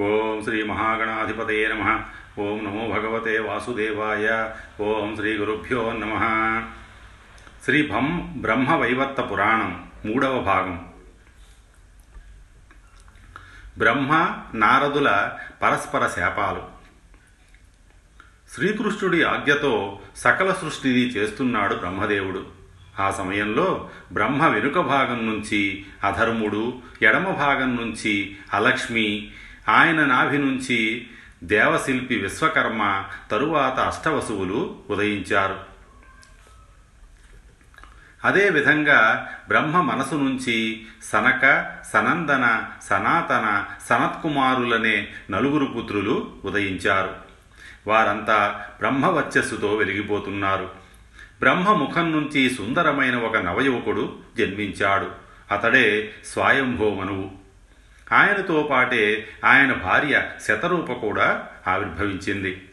ఓం శ్రీ మహాగణాధిపతయ నమ. ఓం నమో భగవతే వాసుదేవాయ. ఓం శ్రీ గురుభ్యో నమ. శ్రీ భం బ్రహ్మ వైవత్త పురాణం మూడవ భాగం. బ్రహ్మ నారదుల పరస్పర శాపాలు. శ్రీకృష్ణుడి ఆజ్ఞతో సకల సృష్టిని చేస్తున్నాడు బ్రహ్మదేవుడు. ఆ సమయంలో బ్రహ్మ వెనుక భాగం నుంచి అధర్ముడు ఎడమ భాగం నుంచి అలక్ష్మి ఆయన నాభి నుంచి దేవశిల్పి విశ్వకర్మ తరువాత అష్టవసువులు ఉదయించారు. అదేవిధంగా బ్రహ్మ మనసు నుంచి సనక సనందన సనాతన సనత్కుమారులనే నలుగురు పుత్రులు ఉదయించారు. వారంతా బ్రహ్మవచ్చస్సుతో వెలిగిపోతున్నారు. బ్రహ్మ ముఖం నుంచి సుందరమైన ఒక నవయువకుడు జన్మించాడు. అతడే స్వయంభో మనువు ఆయనతో పాటే ఆయన భార్య శతరూప కూడా ఆవిర్భవించింది.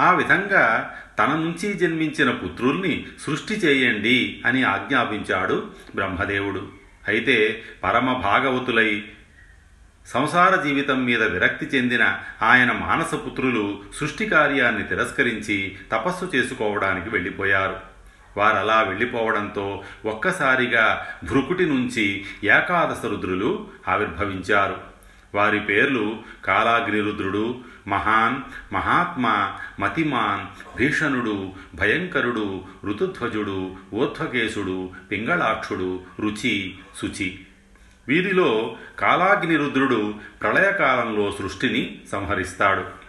ఆ విధంగా తన నుంచి జన్మించిన పుత్రుల్ని సృష్టి చేయండి అని ఆజ్ఞాపించాడు బ్రహ్మదేవుడు. అయితే పరమ భాగవతులై సంసార జీవితం మీద విరక్తి చెందిన ఆయన మానసపుత్రులు సృష్టి కార్యాన్ని తిరస్కరించి తపస్సు చేసుకోవడానికి వెళ్ళిపోయారు. వారలా వెళ్ళిపోవడంతో ఒక్కసారిగా భృకుటి నుంచి ఏకాదశ రుద్రులు ఆవిర్భవించారు. వారి పేర్లు కాలాగ్నిరుద్రుడు మహాన్ మహాత్మా మతిమాన్ భీషణుడు భయంకరుడు ఋతుధ్వజుడు ఊర్ధ్వకేశుడు పింగళాక్షుడు రుచి శుచి. వీరిలో కాలాగ్నిరుద్రుడు ప్రళయకాలంలో సృష్టిని సంహరిస్తాడు.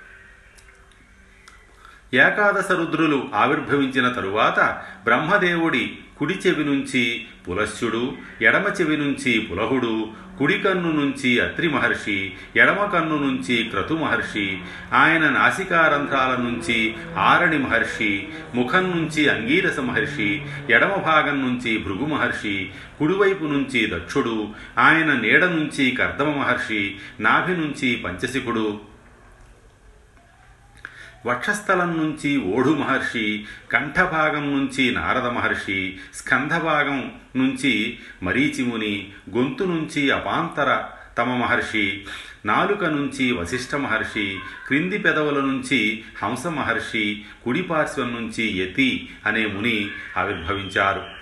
ఏకాదశ రుద్రులు ఆవిర్భవించిన తరువాత బ్రహ్మదేవుడి కుడి చెవి నుంచి పులస్యుడు ఎడమ చెవి నుంచి పులహుడు కుడి కన్ను నుంచి అత్రి మహర్షి ఎడమ కన్ను నుంచి క్రతు మహర్షి ఆయన నాసికారంధ్రాల నుంచి ఆరణి మహర్షి ముఖం నుంచి అంగీరస మహర్షి ఎడమ భాగం నుంచి భృగు మహర్షి కుడివైపు నుంచి దక్షుడు ఆయన నీడ నుంచి కర్దమ మహర్షి నాభి నుంచి పంచశికుడు వక్షస్థలం నుంచి ఓఢు మహర్షి కంఠభాగం నుంచి నారద మహర్షి స్కంధభాగం నుంచి మరీచిముని గొంతు నుంచి అపాంతర తమ మహర్షి నాలుక నుంచి వశిష్ఠ మహర్షి క్రింది పెదవుల నుంచి హంస మహర్షి కుడిపార్శ్వం నుంచి యతి అనే ముని ఆవిర్భవించారు.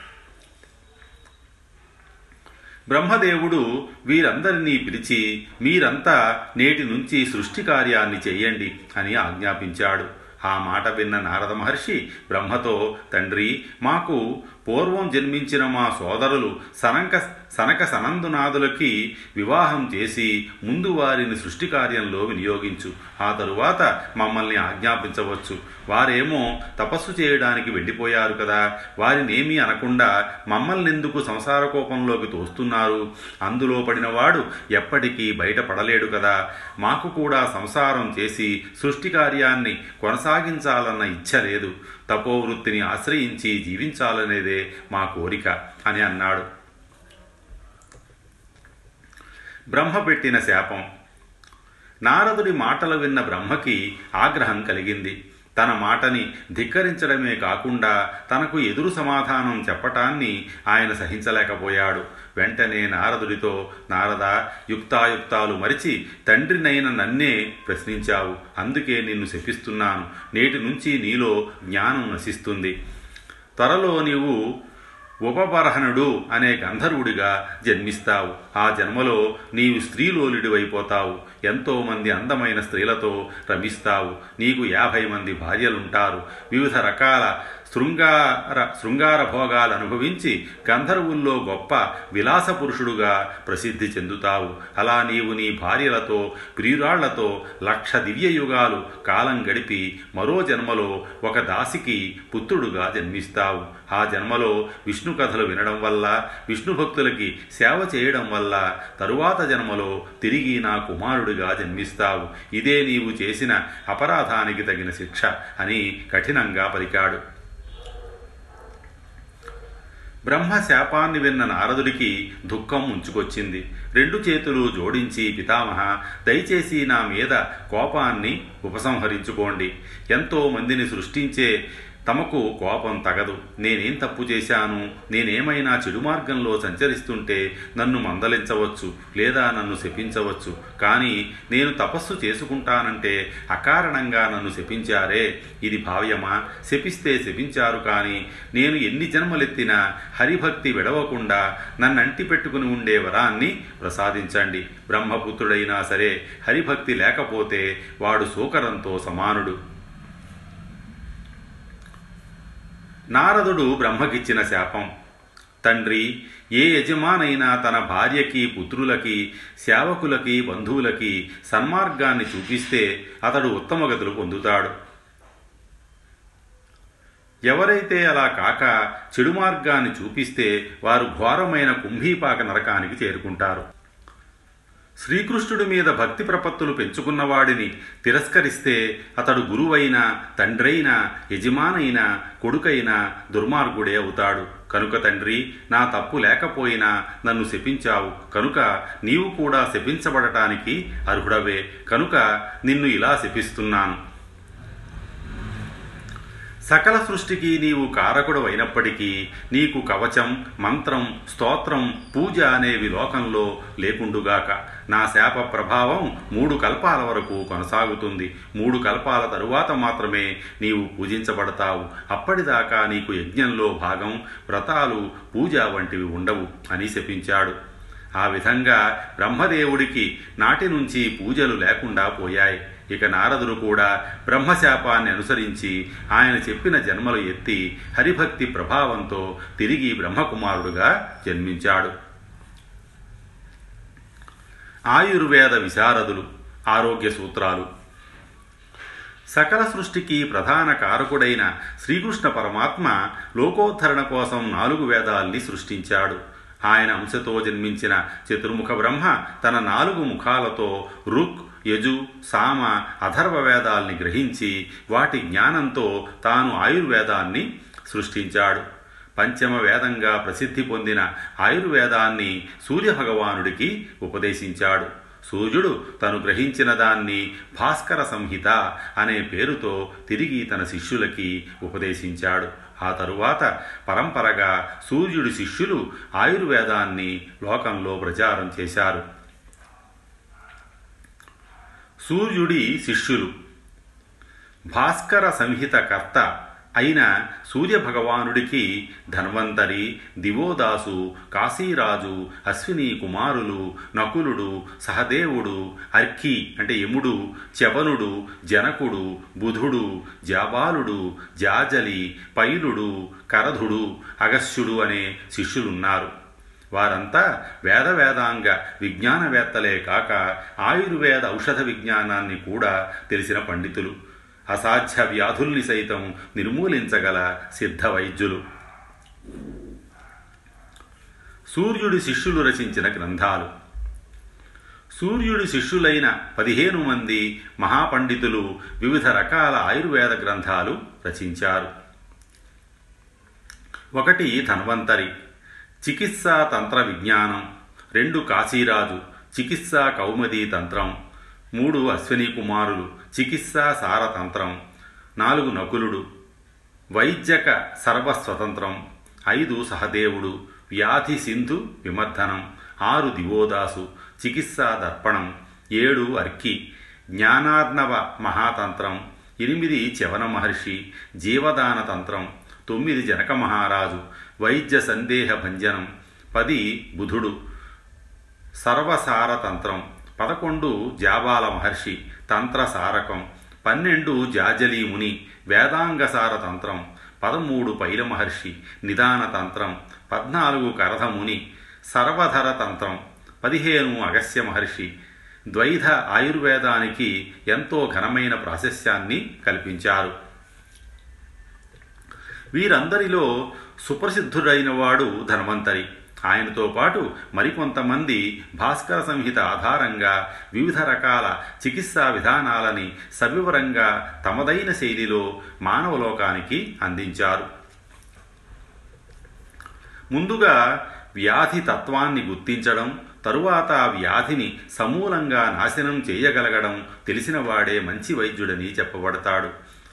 బ్రహ్మదేవుడు వీరందరినీ పిలిచి మీరంతా నేటి నుంచి సృష్టి కార్యాన్ని చేయండి అని ఆజ్ఞాపించాడు. ఆ మాట విన్న నారద మహర్షి బ్రహ్మతో తండ్రి మాకు పూర్వం జన్మించిన మా సోదరులు సనక సనక సనందునాథులకి వివాహం చేసి ముందు వారిని సృష్టి కార్యంలో వినియోగించు. ఆ తరువాత మమ్మల్ని ఆజ్ఞాపించవచ్చు. వారేమో తపస్సు చేయడానికి వెళ్ళిపోయారు కదా. వారినేమీ అనకుండా మమ్మల్ని ఎందుకు సంసార కోపంలోకి తోస్తున్నారు? అందులో పడినవాడు ఎప్పటికీ బయటపడలేడు కదా. మాకు కూడా సంసారం చేసి సృష్టి కార్యాన్ని కొనసాగించాలన్న ఇచ్చ లేదు. తపోవృత్తిని ఆశ్రయించి జీవించాలనేదే మా కోరిక అని అన్నాడు. బ్రహ్మ పెట్టిన శాపం. నారదుడి మాటలు విన్న బ్రహ్మకి ఆగ్రహం కలిగింది. తన మాటని ధిక్కరించడమే కాకుండా తనకు ఎదురు సమాధానం చెప్పటాన్ని ఆయన సహించలేకపోయాడు. వెంటనే నారదుడితో నారద యుక్తాయుక్తాలు మరిచి తండ్రినైన నన్నే ప్రశ్నించావు. అందుకే నిన్ను శపిస్తున్నాను. నేటి నుంచి నీలో జ్ఞానం నశిస్తుంది. త్వరలో నీవు ఉపబరహణుడు అనే గంధర్వుడిగా జన్మిస్తావు. ఆ జన్మలో నీవు స్త్రీలోలుడివైపోతావు. ఎంతోమంది అందమైన స్త్రీలతో రమిస్తావు. నీకు యాభై మంది భార్యలుంటారు. వివిధ రకాల శృంగార శృంగార భోగాలు అనుభవించి గంధర్వుల్లో గొప్ప విలాస పురుషుడుగా ప్రసిద్ధి చెందుతావు. అలా నీవు నీ భార్యలతో ప్రియురాళ్ళతో లక్ష దివ్యయుగాలు కాలం గడిపి మరో జన్మలో ఒక దాసికి పుత్రుడుగా జన్మిస్తావు. ఆ జన్మలో విష్ణు కథలు వినడం వల్ల విష్ణు భక్తులకి సేవ చేయడం వల్ల తరువాత జన్మలో తిరిగి నా కుమారుడిగా జన్మిస్తావు. ఇదే నీవు చేసిన అపరాధానికి తగిన శిక్ష అని కఠినంగా పలికాడు. బ్రహ్మ శాపాన్ని విన్న నారదుడికి దుఃఖం ముంచుకొచ్చింది. రెండు చేతులు జోడించి పితామహ దయచేసి నా మీద కోపాన్ని ఉపసంహరించుకోండి. ఎంతో మందిని సృష్టించే తమకు కోపం తగదు. నేనేం తప్పు చేశాను? నేనేమైనా చెడు మార్గంలో సంచరిస్తుంటే నన్ను మందలించవచ్చు లేదా నన్ను శపించవచ్చు. కానీ నేను తపస్సు చేసుకుంటానంటే అకారణంగా నన్ను శపించారే. ఇది భావ్యమా? శపిస్తే శపించారు కానీ నేను ఎన్ని జన్మలెత్తినా హరిభక్తి విడవకుండా నన్నంటి పెట్టుకుని ఉండే వరాన్ని ప్రసాదించండి. బ్రహ్మపుత్రుడైనా సరే హరిభక్తి లేకపోతే వాడు సోకరంతో సమానుడు. నారదుడు బ్రహ్మకిచ్చిన శాపం. తండ్రి ఏ యజమానైనా తన భార్యకి పుత్రులకి సేవకులకి బంధువులకి సన్మార్గాన్ని చూపిస్తే అతడు ఉత్తమ గతులు పొందుతాడు. ఎవరైతే అలా కాక చెడు మార్గాన్ని చూపిస్తే వారు ఘోరమైన కుంభీపాక నరకానికి చేరుకుంటారు. శ్రీకృష్ణుడి మీద భక్తి ప్రపత్తులు పెంచుకున్నవాడిని తిరస్కరిస్తే అతడు గురువైన తండ్రైన యజమానైన కొడుకైన దుర్మార్గుడే అవుతాడు. కనుక తండ్రి నా తప్పు లేకపోయినా నన్ను శపించావు. కనుక నీవు కూడా శపించబడటానికి అర్హుడవే. కనుక నిన్ను ఇలా శపిస్తున్నాను. సకల సృష్టికి నీవు కారకుడు అయినప్పటికీ నీకు కవచం మంత్రం స్తోత్రం పూజ అనేవి లోకంలో లేకుండుగాక. నా శాప ప్రభావం మూడు కల్పాల వరకు కొనసాగుతుంది. మూడు కల్పాల తరువాత మాత్రమే నీవు పూజించబడతావు. అప్పటిదాకా నీకు యజ్ఞంలో భాగం వ్రతాలు పూజ వంటివి ఉండవు అని శపించాడు. ఆ విధంగా బ్రహ్మదేవుడికి నాటి నుంచి పూజలు లేకుండా పోయాయి. ఇక నారదుడు కూడా బ్రహ్మశాపాన్ని అనుసరించి ఆయన చెప్పిన జన్మలు ఎత్తి హరిభక్తి ప్రభావంతో తిరిగి బ్రహ్మకుమారుడుగా జన్మించాడు. ఆయుర్వేద విశారదులు ఆరోగ్య సూత్రాలు. సకల సృష్టికి ప్రధాన కారకుడైన శ్రీకృష్ణ పరమాత్మ లోకోద్ధరణ కోసం నాలుగు వేదాల్ని సృష్టించాడు. ఆయన అంశతో జన్మించిన చతుర్ముఖ బ్రహ్మ తన నాలుగు ముఖాలతో రుక్ యజు సామ అథర్వ వేదాల్ని గ్రహించి వాటి జ్ఞానంతో తాను ఆయుర్వేదాన్ని సృష్టించాడు. పంచమ వేదంగా ప్రసిద్ధి పొందిన ఆయుర్వేదాన్ని సూర్యభగవానుడికి ఉపదేశించాడు. సూర్యుడు తను గ్రహించిన దాన్ని భాస్కర సంహిత అనే పేరుతో తిరిగి తన శిష్యులకి ఉపదేశించాడు. ఆ తరువాత పరంపరగా సూర్యుడి శిష్యులు ఆయుర్వేదాన్ని లోకంలో ప్రచారం చేశారు. సూర్యుడి శిష్యులు. భాస్కర సంహిత కర్త అయిన సూర్యభగవానుడికి ధన్వంతరి దివోదాసు కాశీరాజు అశ్విని కుమారులు నకులుడు సహదేవుడు అర్కి అంటే యముడు చవనుడు జనకుడు బుధుడు జాబాలుడు జాజలి పైలుడు కరధుడు అగస్యుడు అనే శిష్యులున్నారు. వారంతా వేద వేదాంగ విజ్ఞానవేత్తలే కాక ఆయుర్వేద ఔషధ విజ్ఞానాన్ని కూడా తెలిసిన పండితులు అసాధ్య వ్యాధుల్ని సైతం నిర్మూలించగల సిద్ధ వైద్యులు సూర్యుడి శిష్యులు రచించిన గ్రంథాలు. సూర్యుడి శిష్యులైన పదిహేను మంది మహాపండితులు వివిధ రకాల ఆయుర్వేద గ్రంథాలు రచించారు. ఒకటి ధన్వంతరి. చికిత్సా తంత్ర విజ్ఞానం. రెండు కాశీరాజు చికిత్సా కౌమదీ తంత్రం. మూడు అశ్విని కుమారులు చికిత్సా సారతంత్రం నాలుగు నకులుడు వైద్యక సర్వస్వతంత్రం. ఐదు సహదేవుడు వ్యాధి సింధు విమర్ధనం. ఆరు దివోదాసు చికిత్సా దర్పణం. ఏడు అర్కి జ్ఞానార్ణవ మహాతంత్రం. ఎనిమిది చవన మహర్షి జీవదాన తంత్రం. తొమ్మిది జనక మహారాజు. వైద్య సందేహ భంజనం. పది బుధుడు. సర్వసారతంత్రం. పదకొండు జాబాల మహర్షి. తంత్రసారకం పన్నెండు జాజలి ముని. వేదాంగసార తంత్రం. పదమూడు పైల మహర్షి. నిదాన తంత్రం. పద్నాలుగు కరధముని సర్వధర తంత్రం. పదిహేను అగస్య మహర్షి. ద్వైధ ఆయుర్వేదానికి ఎంతో ఘనమైన ప్రాశస్యాన్ని కల్పించారు. వీరందరిలో సుప్రసిద్ధుడైన వాడు ధన్వంతరి. ఆయనతో పాటు మరికొంతమంది భాస్కర సంహిత ఆధారంగా వివిధ రకాల చికిత్సా విధానాలని సవివరంగా తమదైన శైలిలో మానవలోకానికి అందించారు. ముందుగా వ్యాధి తత్వాన్ని గుర్తించడం తరువాత ఆ వ్యాధిని సమూలంగా నాశనం చేయగలగడం తెలిసినవాడే మంచి వైద్యుడని చెప్పబడతాడు.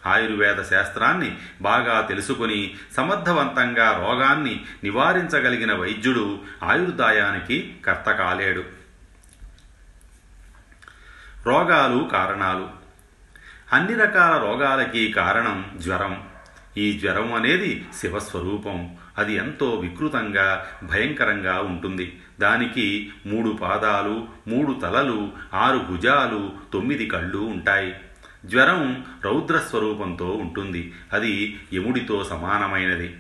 ఆయుర్వేద శాస్త్రాన్ని బాగా తెలుసుకుని సమర్థవంతంగా రోగాన్ని నివారించగలిగిన వైద్యుడు ఆయుర్దాయానికి కర్త కాలేడు రోగాలు కారణాలు. అన్ని రకాల రోగాలకి కారణం జ్వరం. ఈ జ్వరం అనేది శివస్వరూపం. అది ఎంతో వికృతంగా భయంకరంగా ఉంటుంది. దానికి మూడు పాదాలు మూడు తలలు ఆరు భుజాలు తొమ్మిది కళ్ళు ఉంటాయి. జ్వరం రౌద్రస్వరూపంతో ఉంటుంది. అది యముడితో సమానమైనది.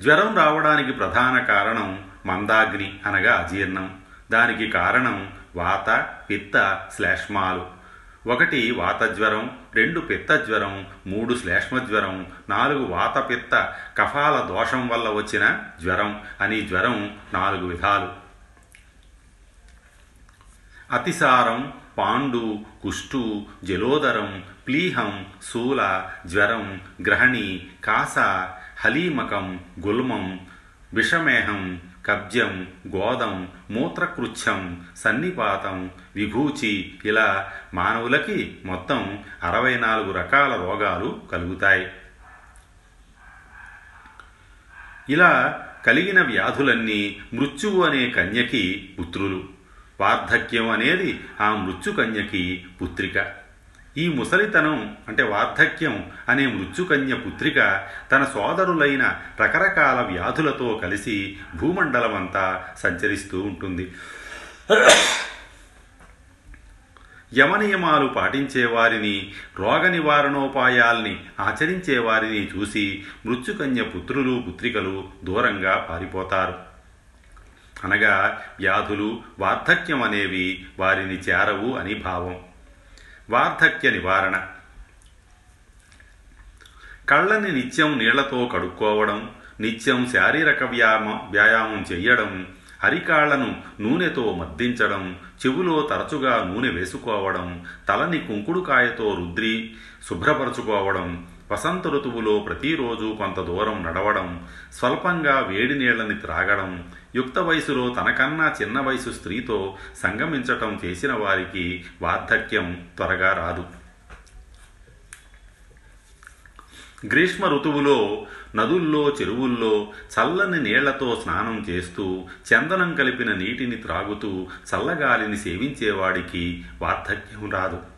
జ్వరం రావడానికి ప్రధాన కారణం మందాగ్ని అనగా అజీర్ణం. దానికి కారణం వాత పిత్త శ్లేష్మాలు ఒకటి వాతజ్వరం రెండు పిత్తజ్వరం మూడు శ్లేష్మజ్వరం నాలుగు వాతపిత్త కఫాల దోషం వల్ల వచ్చిన జ్వరం అని జ్వరం నాలుగు విధాలు. అతిసారం పాండు కుష్టు జలోదరం ప్లీహం శూల జ్వరం గ్రహణి కాస హలీమకం గుల్మం విషమేహం కబ్జం గోదం మూత్రకృచ్ఛం సన్నిపాతం విభూచి ఇలా మానవులకి మొత్తం అరవై నాలుగు రకాల రోగాలు కలుగుతాయి. ఇలా కలిగిన వ్యాధులన్నీ మృత్యువు అనే కన్యకి పుత్రులు. వార్ధక్యం అనేది ఆ మృత్యుకన్యకి పుత్రిక. ఈ ముసలితనం అంటే వార్ధక్యం అనే మృత్యుకన్య పుత్రిక తన సోదరులైన రకరకాల వ్యాధులతో కలిసి భూమండలమంతా సంచరిస్తూ ఉంటుంది. యమనియమాలు పాటించేవారిని రోగ నివారణోపాయాల్ని ఆచరించేవారిని చూసి మృత్యుకన్య పుత్రులు పుత్రికలు దూరంగా పారిపోతారు. అనగా వ్యాధులు వార్ధక్యం అనేవి వారిని చేరవు అని భావం. వార్ధక్య నివారణ. కళ్ళని నిత్యం నీళ్ళతో కడుక్కోవడం నిత్యం శారీరక వ్యాయామ వ్యాయామం చెయ్యడం అరికాళ్ళను నూనెతో మద్దించడం చెవులో తరచుగా నూనె వేసుకోవడం తలని కుంకుడుకాయతో రుద్రి శుభ్రపరచుకోవడం వసంత ఋతువులో ప్రతిరోజు కొంత దూరం నడవడం స్వల్పంగా వేడి నీళ్ళని త్రాగడం యుక్త వయసులో తనకన్నా చిన్న వయసు స్త్రీతో సంగమించటం చేసిన వారికి వార్ధక్యం త్వరగా రాదు. గ్రీష్మ ఋతువులో నదుల్లో చెరువుల్లో చల్లని నీళ్ళతో స్నానం చేస్తూ చందనం కలిపిన నీటిని త్రాగుతూ చల్లగాలిని సేవించేవాడికి వార్ధక్యం రాదు.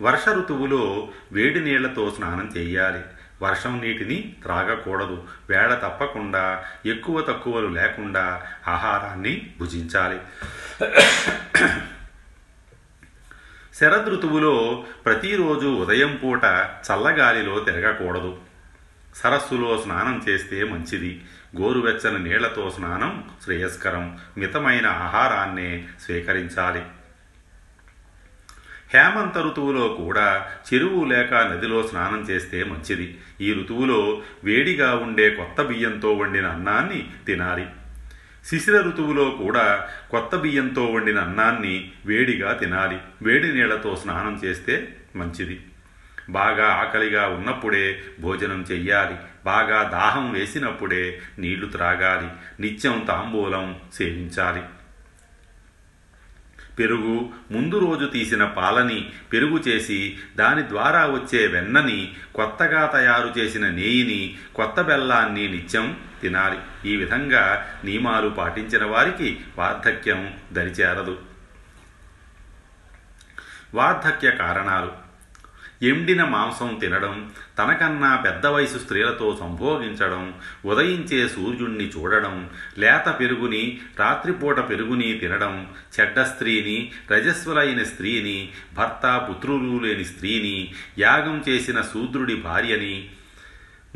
వర్ష ఋతువులో వేడి నీళ్ళతో స్నానం చేయాలి. వర్షం నీటిని త్రాగకూడదు. వేళ తప్పకుండా ఎక్కువ తక్కువలు లేకుండా ఆహారాన్ని భుజించాలి. శరదృతువులో ప్రతిరోజు ఉదయం పూట చల్లగాలిలో తిరగకూడదు. సరస్సులో స్నానం చేస్తే మంచిది. గోరువెచ్చని నీళ్ళతో స్నానం శ్రేయస్కరం. మితమైన ఆహారాన్నే స్వీకరించాలి. హేమంత ఋతువులో కూడా చెరువు లేక నదిలో స్నానం చేస్తే మంచిది. ఈ ఋతువులో వేడిగా ఉండే కొత్త బియ్యంతో వండిన అన్నాన్ని తినాలి. శిశిర ఋతువులో కూడా కొత్త బియ్యంతో వండిన అన్నాన్ని వేడిగా తినాలి. వేడి నీళ్ళతో స్నానం చేస్తే మంచిది. బాగా ఆకలిగా ఉన్నప్పుడే భోజనం చెయ్యాలి. బాగా దాహం వేసినప్పుడే నీళ్ళు త్రాగాలి. నిత్యం తాంబూలం సేవించాలి. పెరుగు ముందు రోజు తీసిన పాలని పెరుగు చేసి దాని ద్వారా వచ్చే వెన్నని కొత్తగా తయారు చేసిన నెయ్యిని కొత్త బెల్లాన్ని నిత్యం తినాలి. ఈ విధంగా నియమాలు పాటించిన వారికి వార్ధక్యం దరిచేరదు. వార్ధక్య కారణాలు. ఎండిన మాంసం తినడం తనకన్నా పెద్ద వయసు స్త్రీలతో సంభోగించడం ఉదయించే సూర్యుణ్ణి చూడడం లేత పెరుగుని రాత్రిపూట పెరుగుని తినడం చెడ్డ స్త్రీని రజస్వలైన స్త్రీని భర్త పుత్రులు లేని స్త్రీని యాగం చేసిన శూద్రుడి భార్యని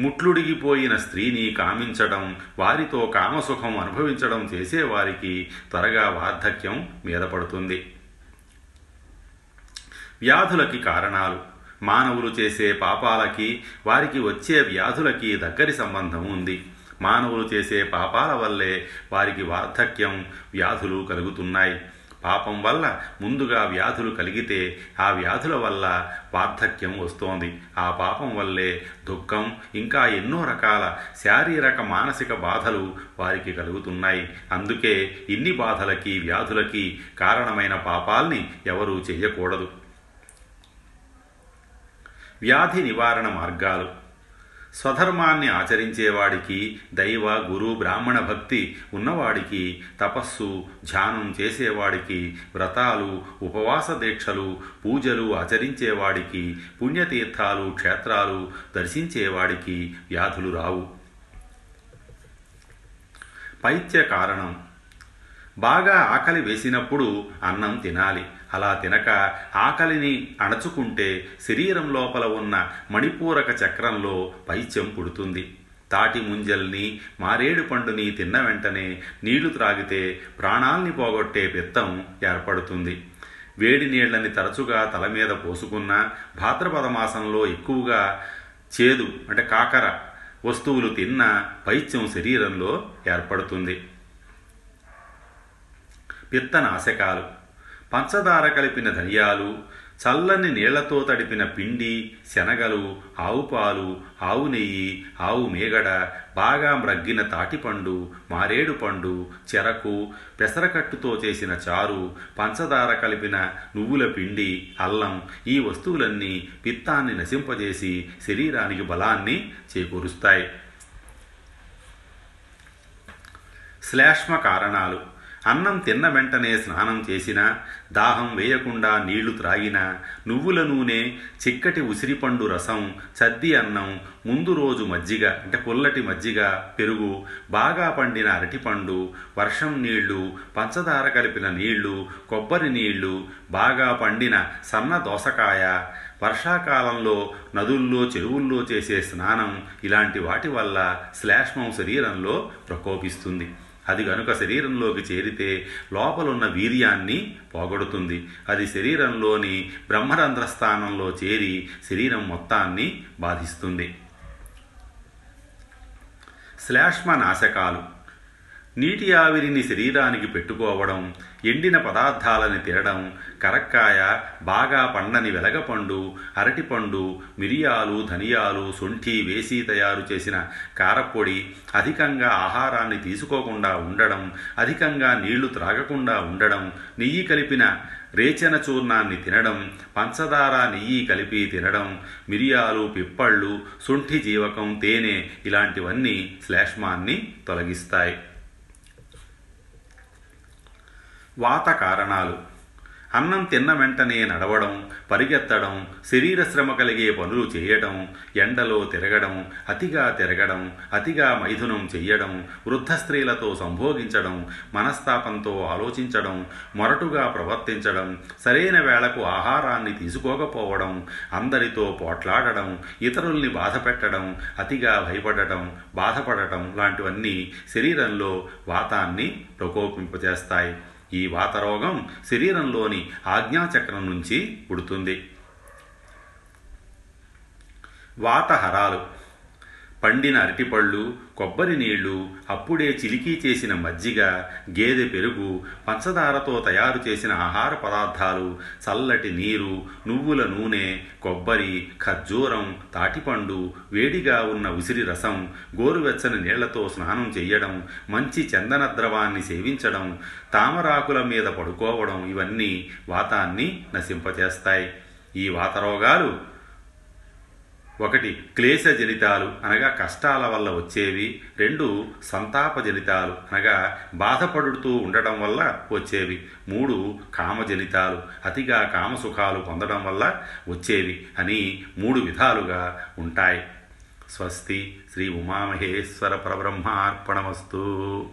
ముట్లుడిగిపోయిన స్త్రీని కామించడం వారితో కామసుఖం అనుభవించడం చేసేవారికి త్వరగా వార్ధక్యం మీద పడుతుంది. వ్యాధులకి కారణాలు. మానవులు చేసే పాపాలకి వారికి వచ్చే వ్యాధులకి దగ్గరి సంబంధం ఉంది. మానవులు చేసే పాపాల వల్లే వారికి వార్ధక్యం వ్యాధులు కలుగుతున్నాయి. పాపం వల్ల ముందుగా వ్యాధులు కలిగితే ఆ వ్యాధుల వల్ల వార్ధక్యం వస్తోంది. ఆ పాపం వల్లే దుఃఖం ఇంకా ఎన్నో రకాల శారీరక మానసిక బాధలు వారికి కలుగుతున్నాయి. అందుకే ఇన్ని బాధలకి వ్యాధులకి కారణమైన పాపాల్ని ఎవరూ చేయకూడదు. వ్యాధి నివారణ మార్గాలు. స్వధర్మాన్ని ఆచరించేవాడికి దైవ గురు బ్రాహ్మణ భక్తి ఉన్నవాడికి తపస్సు ధ్యానం చేసేవాడికి వ్రతాలు ఉపవాస దీక్షలు పూజలు ఆచరించేవాడికి పుణ్యతీర్థాలు క్షేత్రాలు దర్శించేవాడికి వ్యాధులు రావు. పైత్య కారణం. బాగా ఆకలి వేసినప్పుడు అన్నం తినాలి. అలా తినక ఆకలిని అణచుకుంటే శరీరం లోపల ఉన్న మణిపూరక చక్రంలో పైత్యం పుడుతుంది. తాటి ముంజల్ని మారేడు పండుని తిన్న వెంటనే నీళ్ళు త్రాగితే ప్రాణాల్ని పోగొట్టే పిత్తం ఏర్పడుతుంది. వేడి నీళ్ళని తరచుగా తల మీద పోసుకున్న భాద్రపద మాసంలో ఎక్కువగా చేదు అంటే కాకర వస్తువులు తిన్న పైత్యం శరీరంలో ఏర్పడుతుంది. పిత్తనాశకాలు. పంచదార కలిపిన ధనియాలు చల్లని నీళ్ళతో తడిపిన పిండి శనగలు ఆవు పాలు ఆవు నెయ్యి ఆవు మేగడ బాగా మ్రగ్గిన తాటిపండు మారేడు పండు చెరకు పెసరకట్టుతో చేసిన చారు పంచదార కలిపిన నువ్వుల పిండి అల్లం ఈ వస్తువులన్నీ పిత్తాన్ని నశింపజేసి శరీరానికి బలాన్ని చేకూరుస్తాయి. శ్లేష్మ కారణాలు అన్నం తిన్న వెంటనే స్నానం చేసినా దాహం వేయకుండా నీళ్ళు త్రాగినా నువ్వుల నూనె చిక్కటి ఉసిరిపండు రసం చద్ది అన్నం ముందు రోజు మజ్జిగ అంటే పుల్లటి మజ్జిగ పెరుగు బాగా పండిన అరటిపండు వర్షం నీళ్ళు పంచదార కలిపిన నీళ్ళు కొబ్బరి నీళ్ళు బాగా పండిన సన్న దోసకాయ వర్షాకాలంలో నదుల్లో చెరువుల్లో చేసే స్నానం ఇలాంటి వాటి వల్ల శ్లేష్మం శరీరంలో ప్రకోపిస్తుంది. అది గనుక శరీరంలోకి చేరితే లోపలున్న వీర్యాన్ని పోగొడుతుంది. అది శరీరంలోని బ్రహ్మరంధ్ర స్థానంలో చేరి శరీరం మొత్తాన్ని బాధిస్తుంది. శ్లేష్మ నాశకాలు నీటి ఆవిరిని శరీరానికి పెట్టుకోవడం ఎండిన పదార్థాలని తినడం కరక్కాయ బాగా పండని వెలగపండు అరటిపండు మిరియాలు ధనియాలు శొంఠి వేసి తయారు చేసిన కారపొడి అధికంగా ఆహారాన్ని తీసుకోకుండా ఉండడం అధికంగా నీళ్ళు త్రాగకుండా ఉండడం నెయ్యి కలిపిన రేచన చూర్ణాన్ని తినడం పంచదార నెయ్యి కలిపి తినడం మిరియాలు పిప్పళ్ళు శుంఠి జీవకం తేనె ఇలాంటివన్నీ శ్లేష్మాన్ని తొలగిస్తాయి. వాత కారణాలు. అన్నం తిన్న వెంటనే నడవడం పరిగెత్తడం శరీర శ్రమ కలిగే పనులు చేయడం ఎండలో తిరగడం అతిగా తిరగడం అతిగా మైథునం చెయ్యడం వృద్ధ స్త్రీలతో సంభోగించడం మనస్తాపంతో ఆలోచించడం మొరటుగా ప్రవర్తించడం సరైన వేళకు ఆహారాన్ని తీసుకోకపోవడం అందరితో పోట్లాడడం ఇతరుల్ని బాధపెట్టడం అతిగా భయపడటం బాధపడటం లాంటివన్నీ శరీరంలో వాతాన్ని ప్రకోపింపజేస్తాయి. ఈ వాతరోగం శరీరంలోని ఆజ్ఞాచక్రం నుంచి పుడుతుంది. వాతహరాలు. పండిన అరటిపళ్ళు కొబ్బరి నీళ్ళు అప్పుడే చిలికీ చేసిన మజ్జిగ గేదె పెరుగు పంచదారతో తయారు చేసిన ఆహార పదార్థాలు చల్లటి నీరు నువ్వుల నూనె కొబ్బరి ఖర్జూరం తాటిపండు వేడిగా ఉన్న ఉసిరి రసం గోరువెచ్చని నీళ్ళతో స్నానం చేయడం మంచి చందన ద్రవాన్ని సేవించడం తామరాకుల మీద పడుకోవడం ఇవన్నీ వాతాన్ని నశింపచేస్తాయి. ఈ వాతరోగాలు ఒకటి క్లేశ జనితాలు అనగా కష్టాల వల్ల వచ్చేవి. రెండు సంతాప జనితాలు అనగా బాధపడుతూ ఉండటం వల్ల వచ్చేవి. మూడు కామజనితాలు అతిగా కామసుఖాలు పొందడం వల్ల వచ్చేవి అని మూడు విధాలుగా ఉంటాయి. స్వస్తి శ్రీ ఉమామహేశ్వర పరబ్రహ్మార్పణమస్తు.